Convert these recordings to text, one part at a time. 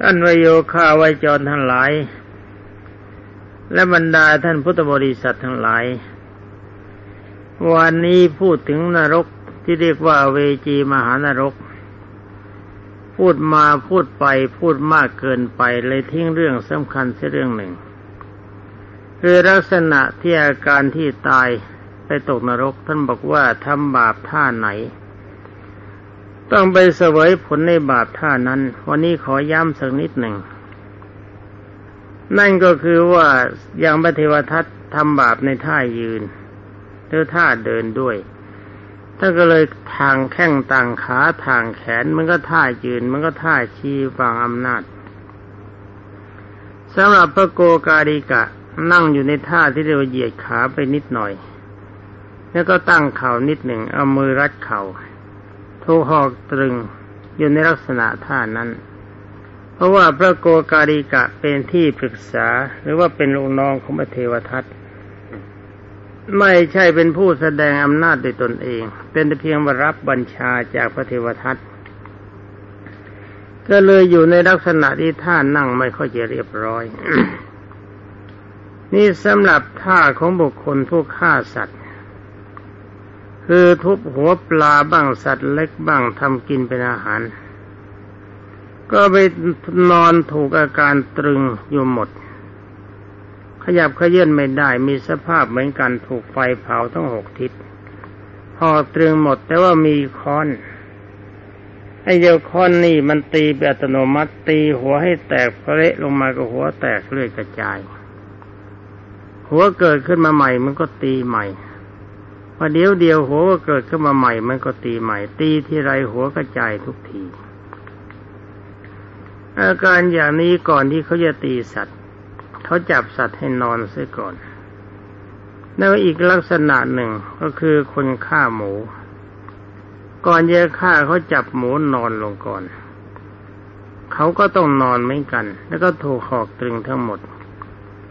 ท่านวโยคาวิจรทั้งหลาย และบรรดาท่านพุทธบริษัททั้งหลาย วันนี้พูดถึงนรกที่เรียกว่าเวจีมหานรก พูดมาพูดไปพูดมากเกินไปเลยทิ้งเรื่องสำคัญเสียเรื่องหนึ่ง คือลักษณะที่อาการที่ตายไปตกนรกท่านบอกว่าทำบาปท่าไหน ต้องไปเสวยผลในบาปท่านั้น วันนี้ขอย้ำสักนิดหนึ่ง นั่นก็คือว่าอย่างพระเทวทัตทำบาปในท่ายืนหรือท่าเดินด้วยท่าก็เลยทางแข้งต่างขาทางแขนมันก็ท่ายืน มันก็ท่าชี้วางอำนาจสำหรับพระโกกาดิกะนั่งอยู่ในท่าที่เรียกว่าเหยียดขาไปนิดหน่อย แล้วก็ตั้งเข่านิดหนึ่งเอามือรัดเขา่า ถูกหอกตรึงอยู่ในลักษณะท่านั้น เพราะว่าพระโกกาลิกะเป็นที่ปรึกษาหรือว่าเป็นลูกน้องของพระเทวทัตไม่ใช่เป็นผู้แสดงอำนาจโดยตนเอง เป็นเพียงว่ารับบัญชาจากพระเทวทัตก็เลยอยู่ในลักษณะที่ท่านั่งไม่ค่อยจะเรียบร้อย นี่สำหรับท่าของบุคคลผู้ฆ่าสัตว์ คือทุบหัวปลาบ้างสัตว์เล็กบ้างทำกินเป็นอาหาร ก็ไปนอนถูกอาการตรึงอยู่หมด ขยับขยื่นไม่ได้มีสภาพเหมือนกันถูกไฟเผาทั้งหกทิศพอตรึงหมดแต่ว่ามีค้อนไอ้เดียวค้อนนี่มันตีแบบอัตโนมัติตีหัวให้แตกเพละลงมาก็หัวแตกเลือดกระจาย หัวเกิดขึ้นมาใหม่มันก็ตีใหม่ พอเดี๋ยวเดียวหัวก็เกิดขึ้นมาใหม่ มันก็ตีใหม่ ตีที่ไรหัวกระจายทุกที อาการอย่างนี้ก่อนที่เขาจะตีสัตว์ เขาจับสัตว์ให้นอนเสียก่อนแล้วอีกลักษณะหนึ่งก็คือคนฆ่าหมู ก่อนจะฆ่าเขาจับหมูนอนลงก่อน เขาก็ต้องนอนเหมือนกัน แล้วก็ถูกหอกตรึงทั้งหมด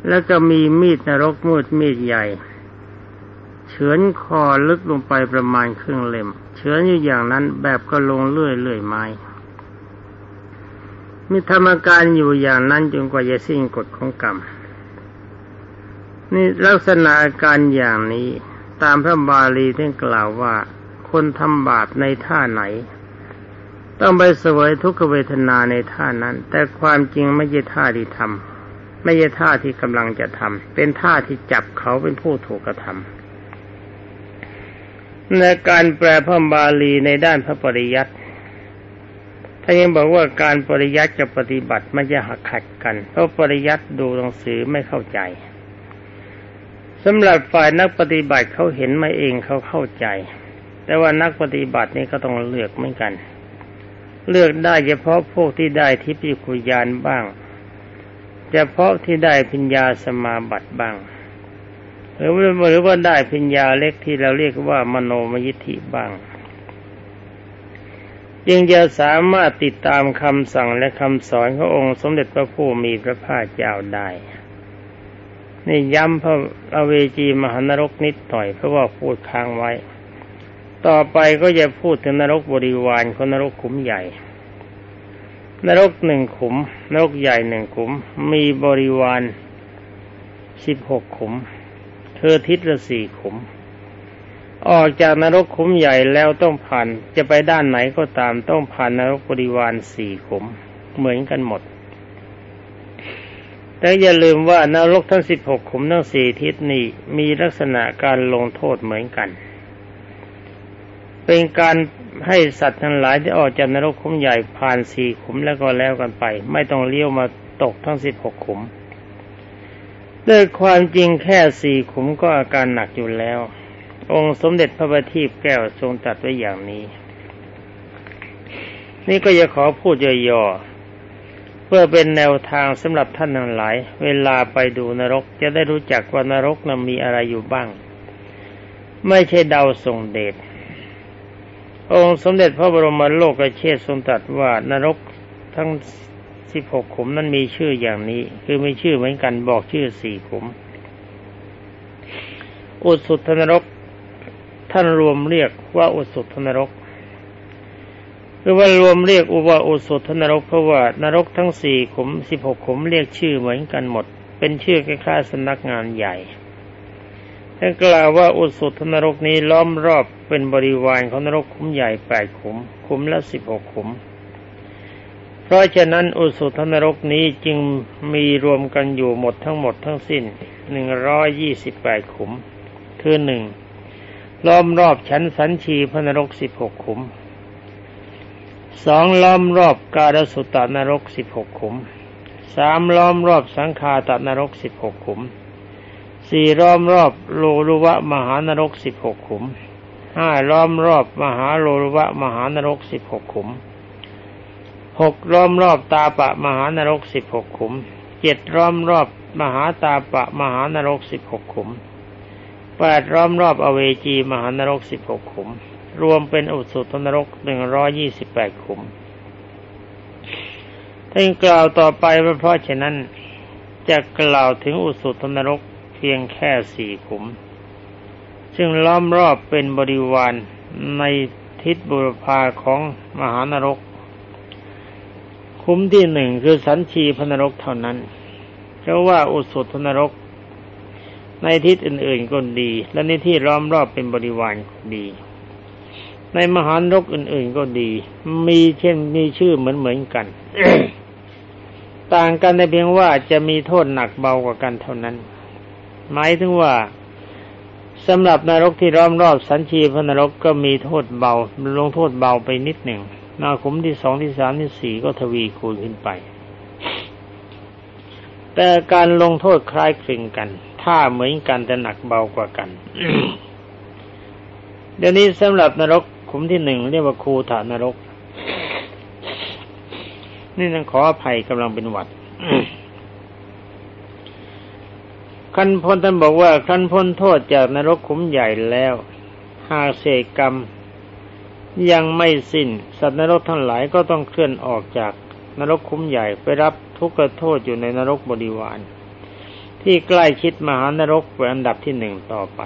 แล้วก็มีมีดนรกมืดมีดใหญ่ เฉือนคอลึกลงไปประมาณครึ่งเล่มเฉือนอยู่อย่างนั้นแบบก็ลงเลื่อยเลื่อยไม้มีธรรมการอยู่อย่างนั้นจนกว่าจะสิ้นกฎของกรรม นี่ลักษณะอาการอย่างนี้ ตามพระบาลีท่านกล่าวว่า คนทำบาปในท่าไหน ต้องไปเสวยทุกขเวทนาในท่านั้น แต่ความจริงไม่ใช่ท่าที่ทำไม่ใช่ท่าที่กำลังจะทำเป็นท่าที่จับเขาเป็นผู้ถูกกระทำ ในการแปลพระบาลีในด้านพระปริยัติถ้ายังบอกว่าการปริยัติกับปฏิบัติมันจะหักขัดกัน เพราะปริยัติดูหนังสือไม่เข้าใจสำหรับฝ่ายนักปฏิบัติเขาเห็นมาเองเขาเข้าใจ แต่ว่านักปฏิบัตินี่ก็ต้องเลือกเหมือนกัน เลือกได้เฉพาะพวกที่ได้ทิพยคุยานบ้าง เฉพาะที่ได้พิญญาสมาบัติบ้าง หรือหรือว่าได้พิญญาเล็กที่เราเรียกว่ามโนมยิทธิบ้าง จึงจะสามารถติดตามคำสั่งและคำสอนขององค์สมเด็จพระผู้มีพระภาคเจ้าได้นี่ย้ำพระอเวจีมหานรกนิดหน่อยเพราะว่าพูดค้างไว้ ต่อไปก็จะพูดถึงนรกบริวารของนรกขุมใหญ่ นรกหนึ่งขุม นรกใหญ่หนึ่งขุม มีบริวารสิบหกขุม ธอทิศละสี่ขุม ออกจากนรกขุมใหญ่แล้วต้องผ่านจะไปด้านไหนก็ตามต้องผ่านนรกบริวารสี่ขุม เหมือนกันหมด แต่อย่าลืมว่านรกทั้งสิบหกขุมทั้งสี่ทิศนี้มีลักษณะการลงโทษเหมือนกัน เป็นการให้สัตว์ทั้งหลายที่ออกจากนรกขุมใหญ่ผ่านสี่ขุมแล้วก็แล้วกันไป ไม่ต้องเลี้ยวมาตกทั้งสิบหกขุม ด้วยความจริงแค่สี่ขุมก็อาการหนักอยู่แล้ว องค์สมเด็จพระบัณฑิตแก้วทรงตัดไว้อย่างนี้ นี่ก็จะขอพูดย่อๆเพื่อเป็นแนวทางสำหรับท่านทั้งหลาย เวลาไปดูนรกจะได้รู้จักว่านรกนั้นมีอะไรอยู่บ้าง ไม่ใช่เดาทรงเดชองค์สมเด็จพระบรมโลกเชษทรงตรัสว่านรกทั้ง สิบหกขุมนั้นมีชื่ออย่างนี้ คือมีชื่อเหมือนกันบอกชื่อสี่ขุม อุสุทนรก ท่านรวมเรียกว่าอุสุทนรกคือว่ารวมเรียกอุบาอุสุทนรกเพราะว่านรกทั้งสี่ขุมสิบหกขุมเรียกชื่อเหมือนกันหมด เป็นชื่อคล้ายๆสำนักงานใหญ่ท่านกล่าวว่าอุสุทนรกนี้ล้อมรอบเป็นบริวารของนรกขุมใหญ่แปดขุม ขุมละสิบหกขุม เพราะฉะนั้นอุสุทนรกนี้จึงมีรวมกันอยู่หมดทั้งหมดทั้งสิ้นหนึ่งร้อยยี่สิบแปดขุม คือหนึ่งล้อมรอบชั้นสันชีพนรกสิบหกขุมสองล้อมรอบกาลสุตตนรกสิบหกขุมสามล้อมรอบสังคาตนรกสิบหกขุมสี่ล้อมรอบโลรุวะมหานรกสิบหกขุมห้าล้อมรอบมหาโลรุวะมหานรกสิบหกขุม หกล้อมรอบตาปะมหานรกสิบหกขุมเจ็ดล้อมรอบมหาตาปะมหานรกสิบหกขุมแปดล้อมรอบอเวจีมหานรกสิบหกขุม รวมเป็นอุสุตนรกหนึ่งร้อยี่สิบแปดขุมท่านกล่าวต่อไปว่าเพราะฉะนั้นจะกล่าวถึงอุสุตนรกเพียงแค่สี่ขุม ซึ่งล้อมรอบเป็นบริวารในทิศบุรพาของมหานรก คุ้มที่หนึ่งคือสันชีพนรกเท่านั้น เพราะว่าอุสุทนรก ในทิศอื่นๆก็ดี และในที่ล้อมรอบเป็นบริวารก็ดี ในมหานรกอื่นๆก็ดี มีเช่นมีชื่อเหมือนเหมือนกัน ต่างกันในเพียงว่าจะมีโทษหนักเบากว่ากันเท่านั้น หมายถึงว่าสำหรับนรกที่ล้อมรอบสันชีพนรกก็มีโทษเบา ลงโทษเบาไปนิดหนึ่ง นาขุมที่สองที่สามที่สี่ก็ทวีคูณขึ้นไป แต่การลงโทษคล้ายคลึงกันท่าเหมือนกันแต่หนักเบากว่ากัน เดี๋ยวนี้สำหรับนรกขุมที่หนึ่งเรียกว่าคูถานรก นี่ต้องขออภัยกำลังเป็นหวัดคันพลท่านบอกว่าคันพ้นโทษจากนรกขุมใหญ่แล้ว หากเศษกรรม ยังไม่สิ้น สัตว์นรกทั้งหลายก็ต้องเคลื่อนออกจากนรกขุมใหญ่ไปรับทุกขโทษอยู่ในนรกบริวาร ที่ใกล้ชิดมหานรกเป็นอันดับที่หนึ่งต่อไป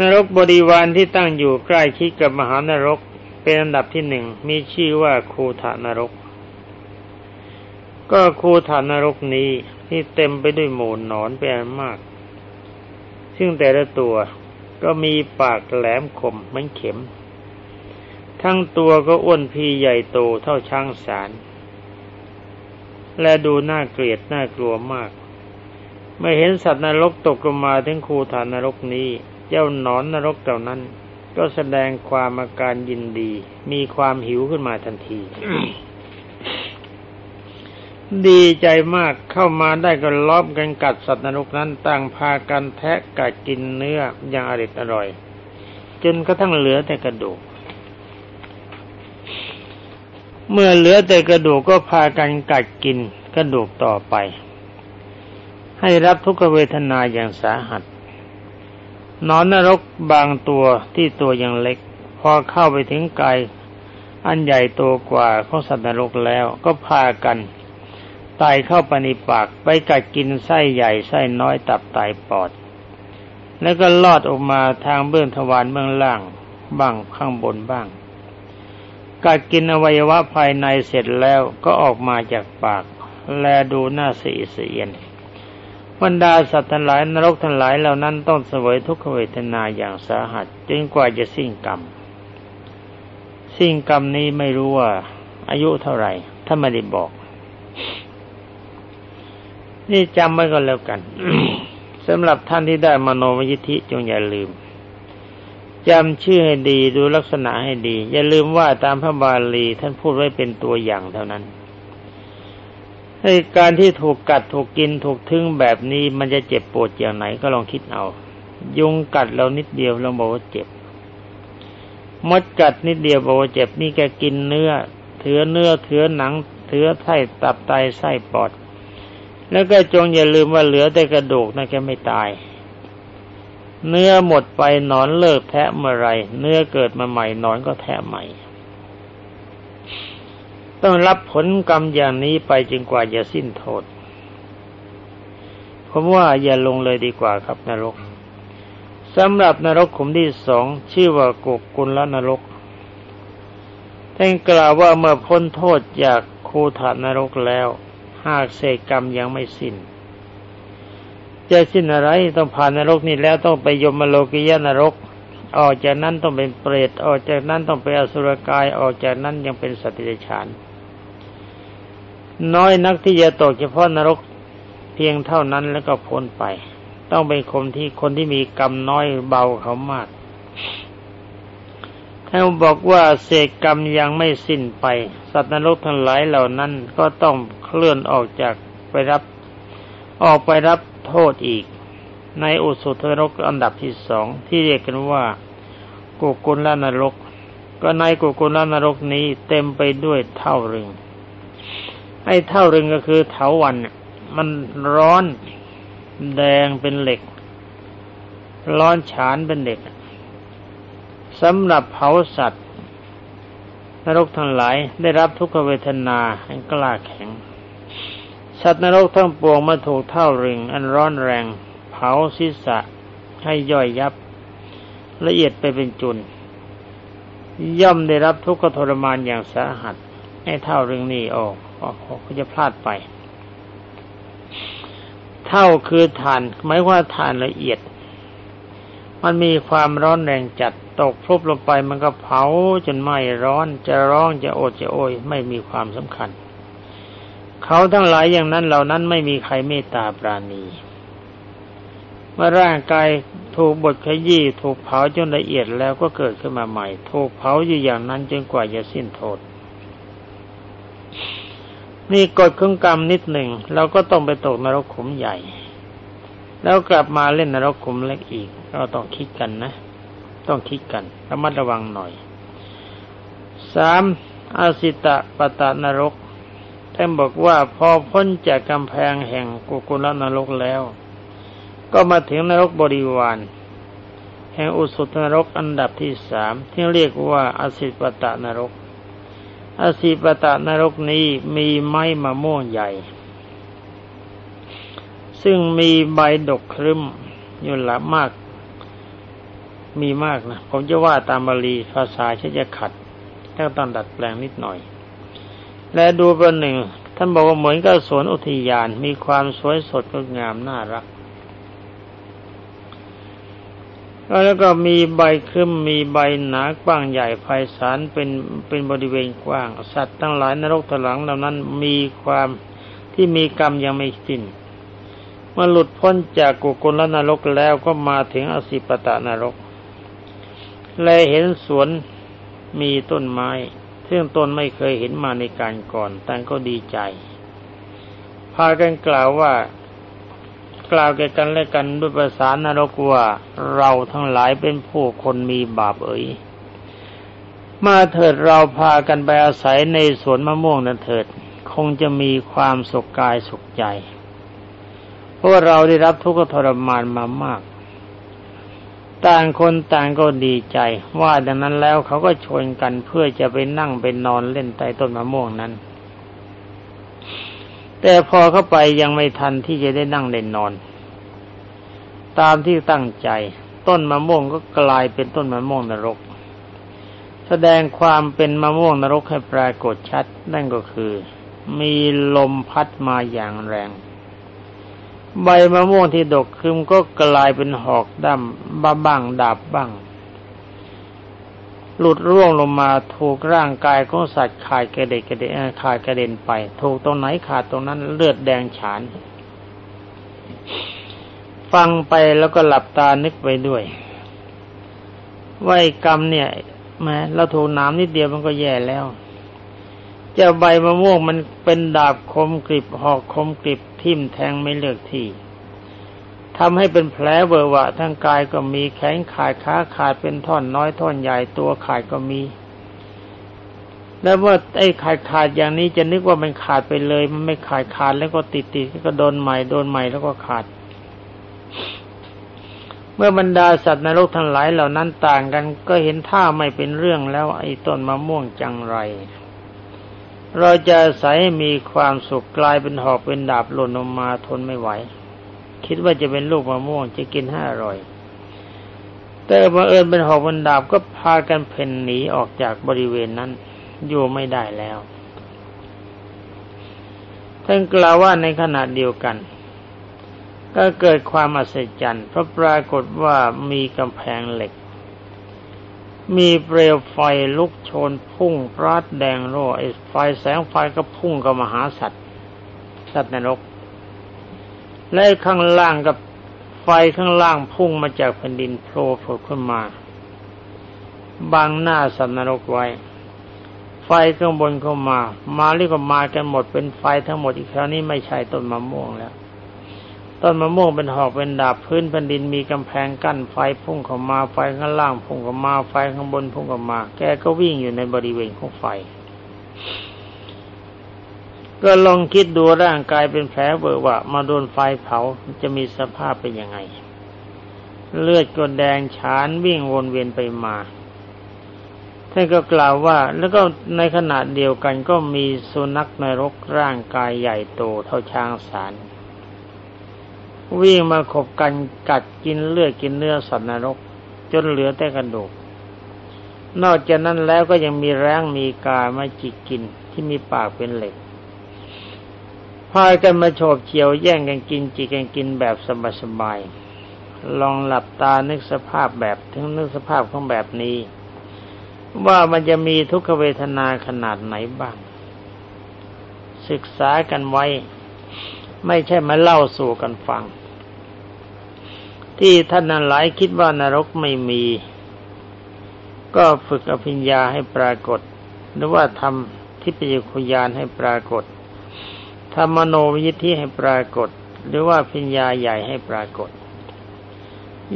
นรกบริวารที่ตั้งอยู่ใกล้ชิดกับมหานรก เป็นอันดับที่หนึ่งมีชื่อว่าคูธานรก ก็คูธานรกนี้ที่เต็มไปด้วยหมูนอนเป็นมาก ซึ่งแต่ละตัว ก็มีปากแหลมคมเหมือนเข็ม ทั้งตัวก็อ้วนพีใหญ่โตเท่าช้างสาร และดูน่าเกลียดน่ากลัวมาก เมื่อเห็นสัตว์นรกตกลงมาถึงคูฐานนรกนี้ เจ้าหนอนนรกเหล่านั้น ก็แสดงความอาการยินดี มีความหิวขึ้นมาทันที ดีใจมากเข้ามาได้ก็ล้อมกันกัดสัตว์นรกนั้นต่างพากันแทะกัดกินเนื้ออย่างอริดอร่อย จนกระทั่งเหลือแต่กระดูก เมื่อเหลือแต่กระดูกก็พากันกัดกินกระดูกต่อไป ให้รับทุกขเวทนาอย่างสาหัสนอนนรกบางตัวที่ตัวยังเล็ก พอเข้าไปถึงกายอันใหญ่โตกว่าของสัตว์นรกแล้วก็พากัน ไตเข้าไปในปากไปกัดกินไส้ใหญ่ไส้น้อยตับไตปอด แล้วก็ลอดออกมาทางเบื้องทวารเบื้องล่างบ้างข้างบนบ้าง กัดกินอวัยวะภายในเสร็จแล้วก็ออกมาจากปาก แลดูหน้าสีเสียนบรรดาสัตว์ทั้งหลายนรกทั้งหลายเหล่านั้นต้องเสวยทุกขเวทนาอย่างสาหัสจนกว่าจะสิ้นกรรม สิ้นกรรมนี้ไม่รู้ว่า อายุเท่าไหร่ถ้าไม่ได้บอก นี่จำไว้ก็แล้วกันสำหรับท่านที่ได้มโนมยิทธิจงอย่าลืมจำชื่อให้ดีดูลักษณะให้ดี อย่าลืมว่าตามพระบาลีท่านพูดไว้เป็นตัวอย่างเท่านั้นให้การที่ถูกกัดถูกกินถูกทึ่งแบบนี้มันจะเจ็บปวดอย่างไหนก็ลองคิดเอา ยุงกัดเรานิดเดียวเราบอกว่าเจ็บ มดกัดนิดเดียวบอกว่าเจ็บนี่แกกินเนื้อ เถือเนื้อเถือหนัง เถือไส้ตับไตไส้ปอด แล้วก็จงอย่าลืมว่าเหลือแต่กระดูกนะแกไม่ตาย เนื้อหมดไปนอนเลิกแทะเมื่อไร เนื้อเกิดมาใหม่นอนก็แทะใหม่ ต้องรับผลกรรมอย่างนี้ไปจนกว่าจะสิ้นโทษผมว่าอย่าลงเลยดีกว่าครับนรกสำหรับนรกขุมที่สองชื่อว่ากุกุลละนรกท่านกล่าวว่าเมื่อพ้นโทษจากคูถานนรกแล้ว หากเศษกรรมยังไม่สิ้นจะสิ้นอะไรต้องผ่านนรกนี่แล้วต้องไปยมโลกิยานรก ออกจากนั้นต้องเป็นเปรตออกจากนั้นต้องไปอสุรกายออกจากนั้นยังเป็นสตว์เดรัจฉาน น้อยนักที่จะตกเฉพาะนรกเพียงเท่านั้นแล้วก็พ้นไป ต้องเป็นคนที่คนที่มีกรรมน้อยเบาเขามาก ท่านบอกว่าเศษกรรมยังไม่สิ้นไป สัตว์นรกทั้งหลายเหล่านั้นก็ต้องเคลื่อนออกจากไปรับ ออกไปรับโทษอีก ในอุสุทนรกอันดับที่สองที่เรียกกันว่ากุกุลลนรก ก็ในกุกุลลนรกนี้เต็มไปด้วยเท่ารึงไอ้เท่ารึงก็คือเถาวันมันร้อนแดงเป็นเหล็ก ร้อนฉานเป็นเหล็ก สำหรับเผาสัตว์นรกทั้งหลายได้รับทุกขเวทนาอันกล้าแข็ง สัตว์นรกทั้งปวงมาถูกเท่ารึง อันร้อนแรง เผาศีรษะให้ย่อยยับ ละเอียดไปเป็นจุน ย่อมได้รับทุกขทรมานอย่างสาหัสให้เท่ารึงนี้ออกเขาจะพลาดไป เท่าคือฐานหมายว่าฐานละเอียด มันมีความร้อนแรงจัดตกฟุบลงไปมันก็เผาจนไหม้ร้อนจะร้องจะโอดจะโอย ไม่มีความสำคัญ เขาทั้งหลายอย่างนั้นเหล่านั้นไม่มีใครเมตตาปราณี เมื่อร่างกายถูกบดขยี้ถูกเผาจนละเอียดแล้วก็เกิดขึ้นมาใหม่ ถูกเผาอยู่อย่างนั้นจนกว่าจะสิ้นโทษนี่กฎของกรรมนิดหนึ่งเราก็ต้องไปตกนรกขุมใหญ่ แล้วกลับมาเล่นนรกขุมเล็กอีกเราต้องคิดกันนะ ต้องคิดกันระมัดระวังหน่อยสามอาสิตะปตะนรกท่านบอกว่าพอพ้นจากกำแพงแห่งกุกุลนรกแล้ว ก็มาถึงนรกบริวาร แห่งอุสุตนรกอันดับที่สามที่เรียกว่าอาสิตปตะนรกอสีปตะนรกนี้มีไม้มะม่วงใหญ่ ซึ่งมีใบดกครึมอยู่ละมาก มีมากนะ ผมจะว่าตามบาลีภาษาชจะขัดถ้าต้องดัดแปลงนิดหน่อย และดูประหนึ่ง ท่านบอกว่าเหมือนกับสวนอุทยานมีความสวยสดงดงามน่ารัก แล้วก็มีใบครึมมีใบหนากว้างใหญ่ไพศาลเป็นเป็นบริเวณกว้าง สัตว์ทั้งหลายนรกถลังเหล่านั้นมีความที่มีกรรมยังไม่สิ้น มื่อหลุดพ้นจากกุกลนรกแล้วก็มาถึงอสิปตะนรก แลเห็นสวนมีต้นไม้ ซึ่งตนไม่เคยเห็นมาในการก่อนแต่ก็ดีใจ พากันกล่าวว่า กล่าวแก่กันและกันด้วยภาษานรกว่าเราทั้งหลายเป็นผู้คนมีบาปเอ๋ยมาเถิดเราพากันไปอาศัยในสวนมะม่วงนั้นเถิด คงจะมีความสุขกายสุขใจ เพราะเราได้รับทุกข์ทรมานมามาก ต่างคนต่างก็ดีใจ ว่าดังนั้นแล้วเขาก็ชวนกันเพื่อจะไปนั่งไปนอนเล่นใต้ต้นมะม่วงนั้น แต่พอเข้าไปยังไม่ทันที่จะได้นั่งเล่นนอน ตามที่ตั้งใจ ต้นมะม่วงก็กลายเป็นต้นมะม่วงนรก แสดงความเป็นมะม่วงนรกให้ปรากฏชัด นั่นก็คือ มีลมพัดมาอย่างแรง ใบมะม่วงที่ดกคึมก็กลายเป็นหอกดำบ้าบ้างดาบบ้าง หลุดร่วงลงมาถูกร่างกายของสัตว์ขาดกระเด็นกระเด็นขาดกระเด็นไป ถูกตรงไหนขาดตรงนั้นเลือดแดงฉาน ฟังไปแล้วก็หลับตานึกไปด้วยว่ากรรมเนี่ยแม้เราถูกน้ำนิดเดียวมันก็แย่แล้ว เจ้าใบมะม่วงมันเป็นดาบคมกริบหอกคมกริบทิ่มแทงไม่เลือกที่ทำให้เป็นแผลเบอร์วะทั้งกายก็มีแขนขาดขาขาดเป็นท่อนน้อยท่อนใหญ่ตัวขาดก็มี แล้วว่าไอ้ขาดขาดอย่างนี้จะนึกว่ามันขาดไปเลย มันไม่ขาดขาดแล้วก็ติดติดก็โดนใหม่โดนใหม่แล้วก็ขาด เมื่อบรรดาสัตว์ในโลกทั้งหลายเหล่านั้นต่างกัน ก็เห็นท่าไม่เป็นเรื่องแล้วไอ้ต้นมะม่วงจังไร เราจะใส่มีความสุขกลายเป็นหอกเป็นดาบหล่นลงมาทนไม่ไหว คิดว่าจะเป็นลูกมะม่วงจะกินห้าอร่อย แต่บังเอิญเป็นหอกบรรดาบก็พากันเพ่นหนีออกจากบริเวณนั้น อยู่ไม่ได้แล้วท่านกล่าวว่าในขณะเดียวกัน ก็เกิดความอัศจรรย์เพราะปรากฏว่ามีกำแพงเหล็ก มีเปลวไฟลุกโชนพุ่งราดแดงโร่ไอ้ไฟแสงไฟก็พุ่งกับมหาสัตว์สัตว์นรก และข้างล่างกับไฟข้างล่างพุ่งมาจากแผ่นดินโผล่ผุขึ้นมาบังหน้าสัตว์นรกไว้ ไฟข้างบนเข้ามา มาเรียกว่ามากันหมดเป็นไฟทั้งหมดอีกคราวนี้ไม่ใช่ต้นมะม่วงแล้ว ต้นมะม่วงเป็นหอกเป็นดาบพื้นแผ่นดินมีกำแพงกั้นไฟพุ่งเข้ามาไฟข้างล่างพุ่งเข้ามาไฟข้างบนพุ่งเข้ามา แกก็วิ่งอยู่ในบริเวณของไฟ ก็ลองคิดดูร่างกายเป็นแผลเบอร์ว่ามาโดนไฟเผาจะมีสภาพเป็นยังไง เลือดก็แดงฉานวิ่งวนเวียนไปมาท่านก็กล่าวว่าแล้วก็ในขณะเดียวกันก็มีสุนัขนรกร่างกายใหญ่โตเท่าช้างสาร วิ่งมาขบกันกัดกินเลือดกินเนื้อสัตว์นรก จนเหลือแต่กระดูก นอกจากนั้นแล้วก็ยังมีแร้งมีกามาจิกกินที่มีปากเป็นเหล็ก พายกันมาโฉบเฉียวแย่งกันกินจิกกันกินแบบสบายๆลองหลับตานึกสภาพแบบถึงนึกสภาพของแบบนี้ ว่ามันจะมีทุกขเวทนาขนาดไหนบ้าง ศึกษากันไว้ ไม่ใช่มาเล่าสู่กันฟัง ที่ท่านนั้นหลายคิดว่านรกไม่มี ก็ฝึกอภิญญาให้ปรากฏ หรือว่าทำทิพยคุยานให้ปรากฏทำมโนวิยิธิให้ปรากฏ หรือว่าพิญญาใหญ่ให้ปรากฏ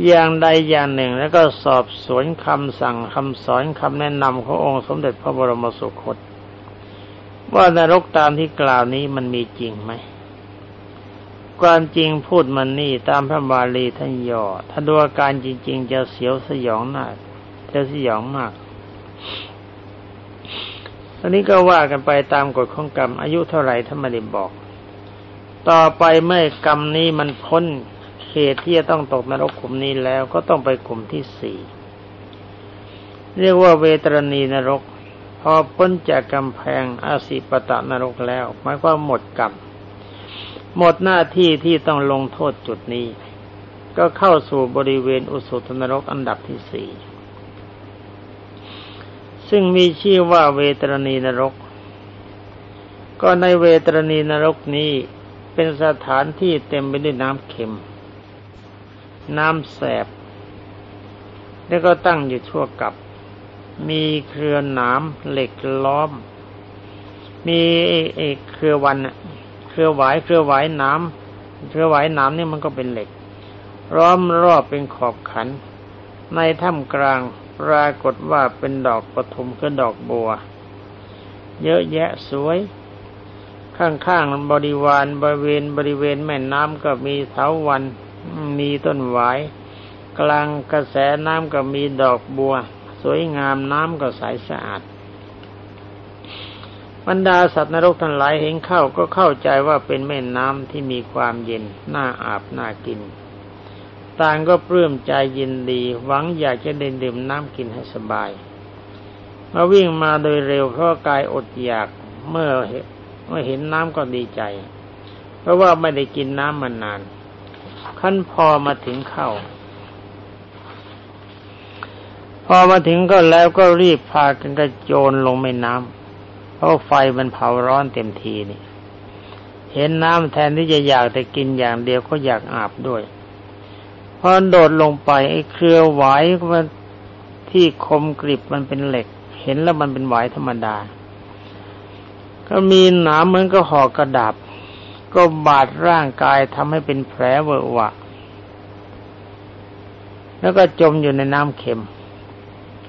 อย่างใดอย่างหนึ่งแล้วก็สอบสวนคำสั่งคำสอนคำแนะนำขององค์สมเด็จพระบรมสุคตว่านรกตามที่กล่าวนี้มันมีจริงไหม ความจริงพูดมันนี่ตามพระบาลีท่านย่อถ้าดูอาการจริง ๆ จะเสียวสยองมากจะสยองมากตอนนี้ก็ว่ากันไปตามกฎของกรรม อายุเท่าไหร่ท่านไม่ได้บอก ต่อไปเมื่อกรรมนี้มันพ้นเหตุที่จะต้องตกนรกขุมนี้แล้วก็ต้องไปขุมที่สี่เรียกว่าเวตรณีนรก พอพ้นจากกำแพงอาสิปตะนรกแล้วหมายความหมดกรรม หมดหน้าที่ที่ต้องลงโทษจุดนี้ ก็เข้าสู่บริเวณอุสุตนรกอันดับที่สี่ซึ่งมีชื่อว่าเวตรณีนรก ก็ในเวตรณีนรกนี้เป็นสถานที่เต็มไปด้วยน้ำเค็ม น้ำแสบ แล้วก็ตั้งอยู่ชั่วกับ มีเครือหนามเหล็กล้อม มีเอกเครือวัน เครือหวายเครือหวายน้ำเครือหวายน้ำนี่มันก็เป็นเหล็กล้อมรอบเป็นขอบขัน ในถ้ำกลางปรากฏว่าเป็นดอกปฐมคือดอกบัว เยอะแยะสวย ข้างๆบริวารบริเวณบริเวณแม่น้ำก็มีเถาวันมีต้นหวาย กลางกระแสน้ำก็มีดอกบัว สวยงามน้ำก็ใสสะอาด บรรดาสัตว์นรกทั้งหลายเห็นเข้าก็เข้าใจว่าเป็นแม่น้ำที่มีความเย็นน่าอาบน่ากิน ต่างก็ปลื้มใจยินดี หวังอยากจะเดินดื่มน้ำกินให้สบายมาวิ่งมาโดยเร็วเพราะกายอดอยากเมื่อเมื่อเห็นน้ำก็ดีใจ เพราะว่าไม่ได้กินน้ำมานาน ขั้นพอมาถึงเข้า พอมาถึงก็แล้วก็รีบพากันกระโจนลงแม่น้ำ เพราะไฟมันเผาร้อนเต็มทีนี่ เห็นน้ำแทนที่จะอยากแต่กินอย่างเดียวก็อยากอาบด้วยพอโดดลงไปไอ้เครือไหวมันที่คมกริบมันเป็นเหล็ก เห็นแล้วมันเป็นไหวธรรมดา ก็มีหนามเหมือนก็ห่อกระดาบก็บาดร่างกายทำให้เป็นแผลเวอะวะ แล้วก็จมอยู่ในน้ำเค็ม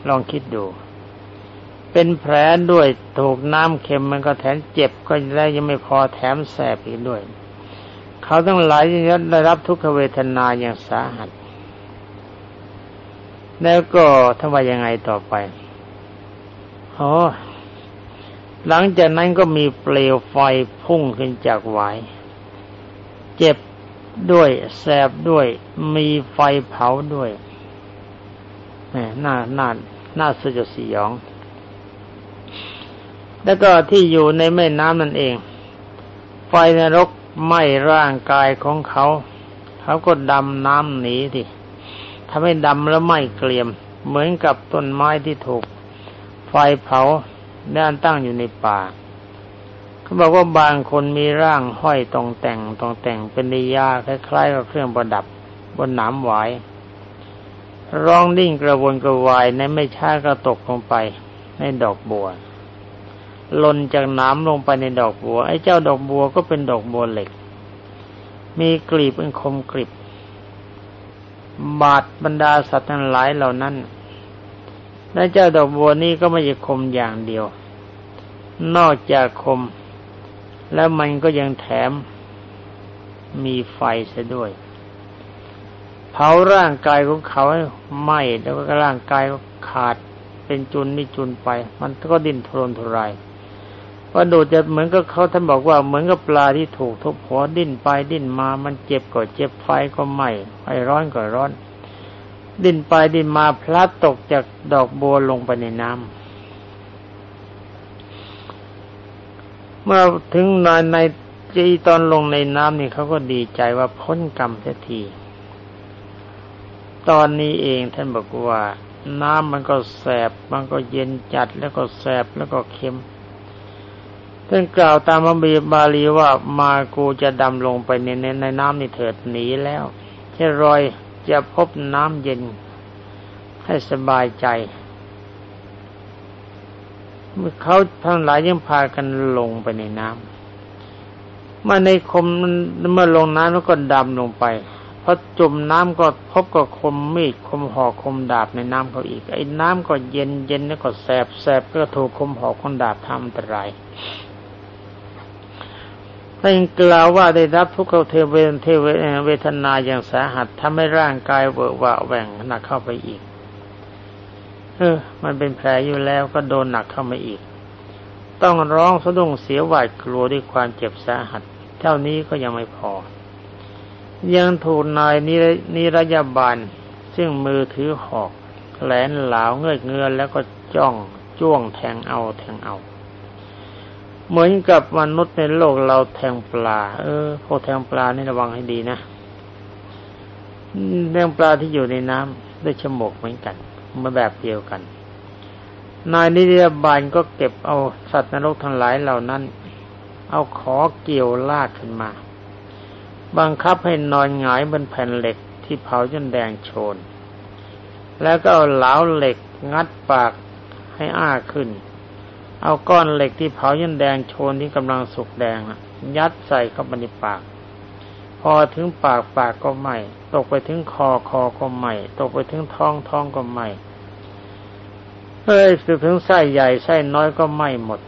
ลองคิดดู เป็นแผลด้วยถูกน้ำเค็มมันก็แถมเจ็บก็ได้ยังไม่พอแถมแสบอีกด้วย เขาต้องหลายยังได้รับทุกขเวทนาอย่างสาหัส แล้วก็ทำว่ายังไงต่อไปอ๋อหลังจากนั้นก็มีเปลวไฟพุ่งขึ้นจากหวาย เจ็บด้วยแสบด้วยมีไฟเผาด้วยหน้าหน้าหน้าสยดสยอง แล้วก็ที่อยู่ในแม่น้ำนั่นเอง ไฟนรกไหม้ร่างกายของเขา เขาก็ดำน้ำหนีทีทำให้ดำแล้วไหม้เกลียม เหมือนกับต้นไม้ที่ถูก ไฟเผาด้านตั้งอยู่ในป่าเขาบอกว่าบางคนมีร่างห้อยตรงแต่งตรงแต่งเป็นนิยาคล้ายๆกับเครื่องประดับบนหนามหวายร้องดิ้งกระวนกระวายในไม่ช้าก็ตกลงไปในดอกบัว หล่นจากน้ำลงไปในดอกบัว ไอ้เจ้าดอกบัวก็เป็นดอกบัวเหล็ก มีกลีบเป็นคมกริบบาดบรรดาสัตว์ทั้งหลายเหล่านั้นและเจ้าดอกบัวนี้ก็ไม่ใช่คมอย่างเดียว นอกจากคม แล้วมันก็ยังแถมมีไฟเสียด้วย เผาร่างกายของเขาให้ไหม้แล้วก็ร่างกายก็ขาดเป็นจุนนี่จุนไป มันก็ดิ้นทรนทุราย ว่าดูจะเหมือนกับเขาท่านบอกว่าเหมือนกับปลาที่ถูกทุบหัวดิ้นไปดิ้นมามันเจ็บก็เจ็บไฟก็ไหม้ไฟร้อนก็ร้อน ดิ้นไปดิ้นมาพลัดตกจากดอกบัวลงไปในน้ำเมื่อถึงนานในจีตอนลงในน้ำนี่เขาก็ดีใจว่าพ้นกรรมเสียทีตอนนี้เองท่านบอกว่า น้ำมันก็แสบมันก็เย็นจัดแล้วก็แสบแล้วก็เค็ม ท่านกล่าวตามอบีบาลีว่ามากูจะดำลงไปในในน้ำนี่เถิดหนีแล้วแค่รอยจะพบน้ำเย็น ให้สบายใจเมื่อเขาทั้งหลายยังพากันลงไปในน้ำเมื่อในคมเมื่อลงน้ำแล้วก็ดำลงไปพอจุ่มน้ำก็พบกับคมมีดคมหอกคมดาบในน้ำเขาอีก ไอ้น้ำก็เย็นเย็นแล้วก็แสบแสบก็ถูกคมหอกคมดาบทำอันตราย ถ้ายังกล่าวว่าได้รับทุกขเทเวเทเวทนาอย่างสาหัสทำให้ร่างกายเวอะวะแหว่งหนักเข้าไปอีก เออ มันเป็นแผลอยู่แล้วก็โดนหนักเข้ามาอีก ต้องร้องสะดุ้งเสียหวาดกลัวด้วยความเจ็บสาหัส เท่านี้ก็ยังไม่พอ ยังถูกนายนิรยาบาล ซึ่งมือถือหอกแหลนเหลาเงยเงือแล้วก็จ้องจ้วงแทงเอาแทงเอา เหมือนกับมนุษย์ในโลกเราแทงปลา เออพวกแทงปลานี่ระวังให้ดีนะแทงปลาที่อยู่ในน้ำด้วยฉมกเหมือนกันมาแบบเดียวกัน นายนิรบาลก็เก็บเอาสัตว์นรกทั้งหลายเหล่านั้น เอาขอเกี่ยวลากขึ้นมา บังคับให้นอนหงายบนแผ่นเหล็กที่เผาจนแดงโชน แล้วก็เอาเหลาเหล็กงัดปากให้อ้าขึ้น เอาก้อนเหล็กที่เผายันแดงโชนที่กำลังสุกแดงนะยัดใส่เข้าไปในปาก พอถึงปากปากก็ไหมตกไปถึงคอคอก็ไหมตกไปถึงท้องท้องก็ไหมเอ้ยถึงไส้ใหญ่ไส้น้อยก็ไหมหมด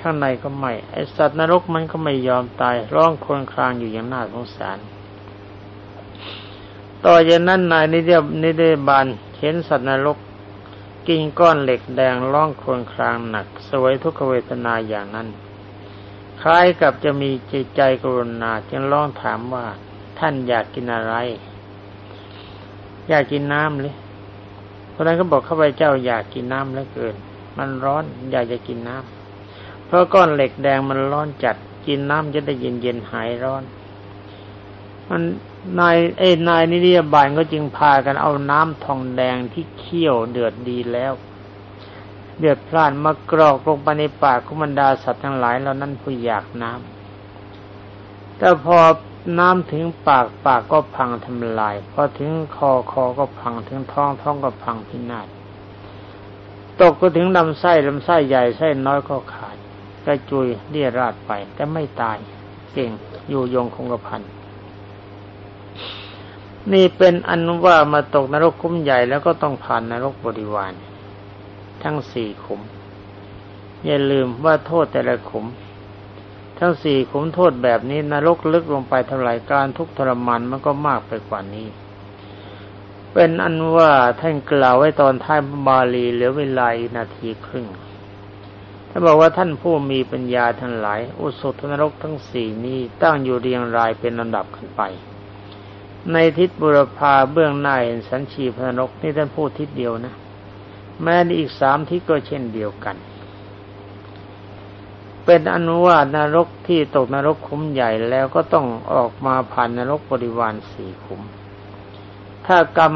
ข้างในก็ไหมไอสัตว์นรกมันก็ไม่ยอมตายร้องครวญครางอยู่อย่างน่าสงสารต่อจากนั้นนายนิเดนิเดบานเห็นสัตว์นรก กินก้อนเหล็กแดงร้องควญครางหนัก สวยทุกขเวทนาอย่างนั้น คล้ายกับจะมีจิตใจกรุณาจึงร้องถามว่าท่านอยากกินอะไร อยากกินน้ำเลยเพราะนั้นก็บอกข้าพเจ้าอยากกินน้ำเหลือเกิน มันร้อนอยากจะกินน้ำเพราะก้อนเหล็กแดงมันร้อนจัดกินน้ำจะได้เย็นเย็นหายร้อน มัน นายเอ้นายนิริยบาลก็จึงพากันเอาน้ำทองแดงที่เคี่ยวเดือดดีแล้ว เดือดพล่านมากรอกลงไปในปากของบรรดาสัตว์ทั้งหลายเหล่านั้นผู้อยากน้ำแต่พอน้ำถึงปากปากก็พังทำลายพอถึงคอคอก็พังถึงท้องท้องก็พังพินาศตกก็ถึงลำไส้ลำไส้ใหญ่ไส้น้อยก็ขาดกระจุยเลี่ยราดไปแต่ไม่ตายเก่งอยู่ยงคงกระพัน นี่เป็นอันว่ามาตกนรกคุ้มใหญ่แล้วก็ต้องผ่านนรกบริวาร ทั้งสี่ขุม อย่าลืมว่าโทษแต่ละขุม ทั้งสี่ขุมโทษแบบนี้นรกลึกลงไปเท่าไหร่การทุกทรมานมันก็มากไปกว่านี้ เป็นอันว่าท่านกล่าวไว้ตอนท้ายบาลีเหลือเวลานาทีครึ่งท่านบอกว่าท่านผู้มีปัญญาทั้งหลาย อุสุทนรกทั้งสี่นี้ตั้งอยู่เรียงรายเป็นลำดับขึ้นไป ในทิศบุรพาเบื้องหน้าเห็นสันชีพนกนี่ท่านพูดทิศเดียวนะ แม้ในอีกสามทิศก็เช่นเดียวกัน เป็นอนุวาตนรกที่ตกนรกขุมใหญ่แล้วก็ต้องออกมาผ่านนรกบริวารสี่ขุมถ้ากรรม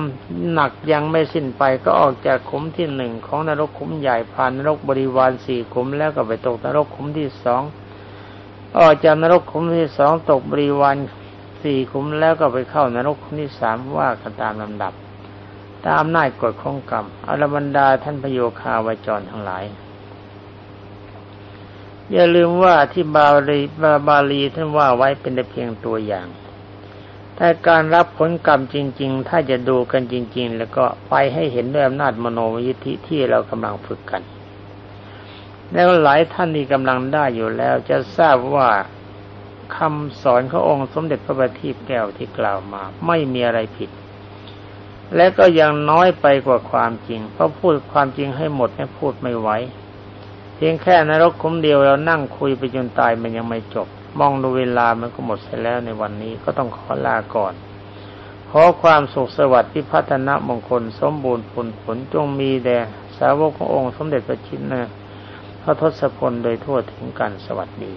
หนักยังไม่สิ้นไปก็ออกจากขุมที่หนึ่งของนรกขุมใหญ่ผ่านนรกบริวารสี่ขุมแล้วก็ไปตกนรกขุมที่สองออกจากนรกขุมที่สองตกบริวาร สี่ขุมแล้วก็ไปเข้านรกขุมที่สามว่ากันตามลำดับ ตามน่ายกฎของกรรมอรบรรดาท่านพโยคาวจรทั้งหลาย อย่าลืมว่าที่บาลีบาบาลีท่านว่าไว้เป็นแต่เพียงตัวอย่างแต่การรับผลกรรมจริง ๆ ถ้าจะดูกันจริง ๆ แล้วก็ไปให้เห็นด้วยอำนาจมโนวิธิที่เรากำลังฝึกกัน แล้วหลายท่านที่กำลังได้อยู่แล้วจะทราบว่า คำสอนขององค์สมเด็จพระบัณฑิตแก้วที่กล่าวมา ไม่มีอะไรผิด และก็ยังน้อยไปกว่าความจริง เพราะพูดความจริงให้หมดเนี่พูดไม่ไหวเพียงแค่นรกคุ้มเดียวเรานั่งคุยไปจนตายมันยังไม่จบ มองดูเวลามันก็หมดเสียแล้วในวันนี้ก็ต้องขอลาก่อนขอความสุขสวัสดิ์ที่พัฒนามงคลสมบูรณ์ผลผลจงมีแด่สาวกขององค์สมเด็จพระชินนะพระทศพลโดยทั่วถึงกันสวัสดี